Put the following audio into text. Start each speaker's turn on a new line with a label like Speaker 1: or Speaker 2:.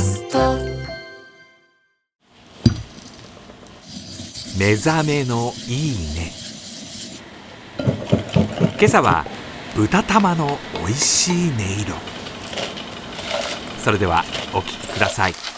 Speaker 1: スト。目覚めのいいね。今朝は豚玉の美味しい音色。それではお聴きください。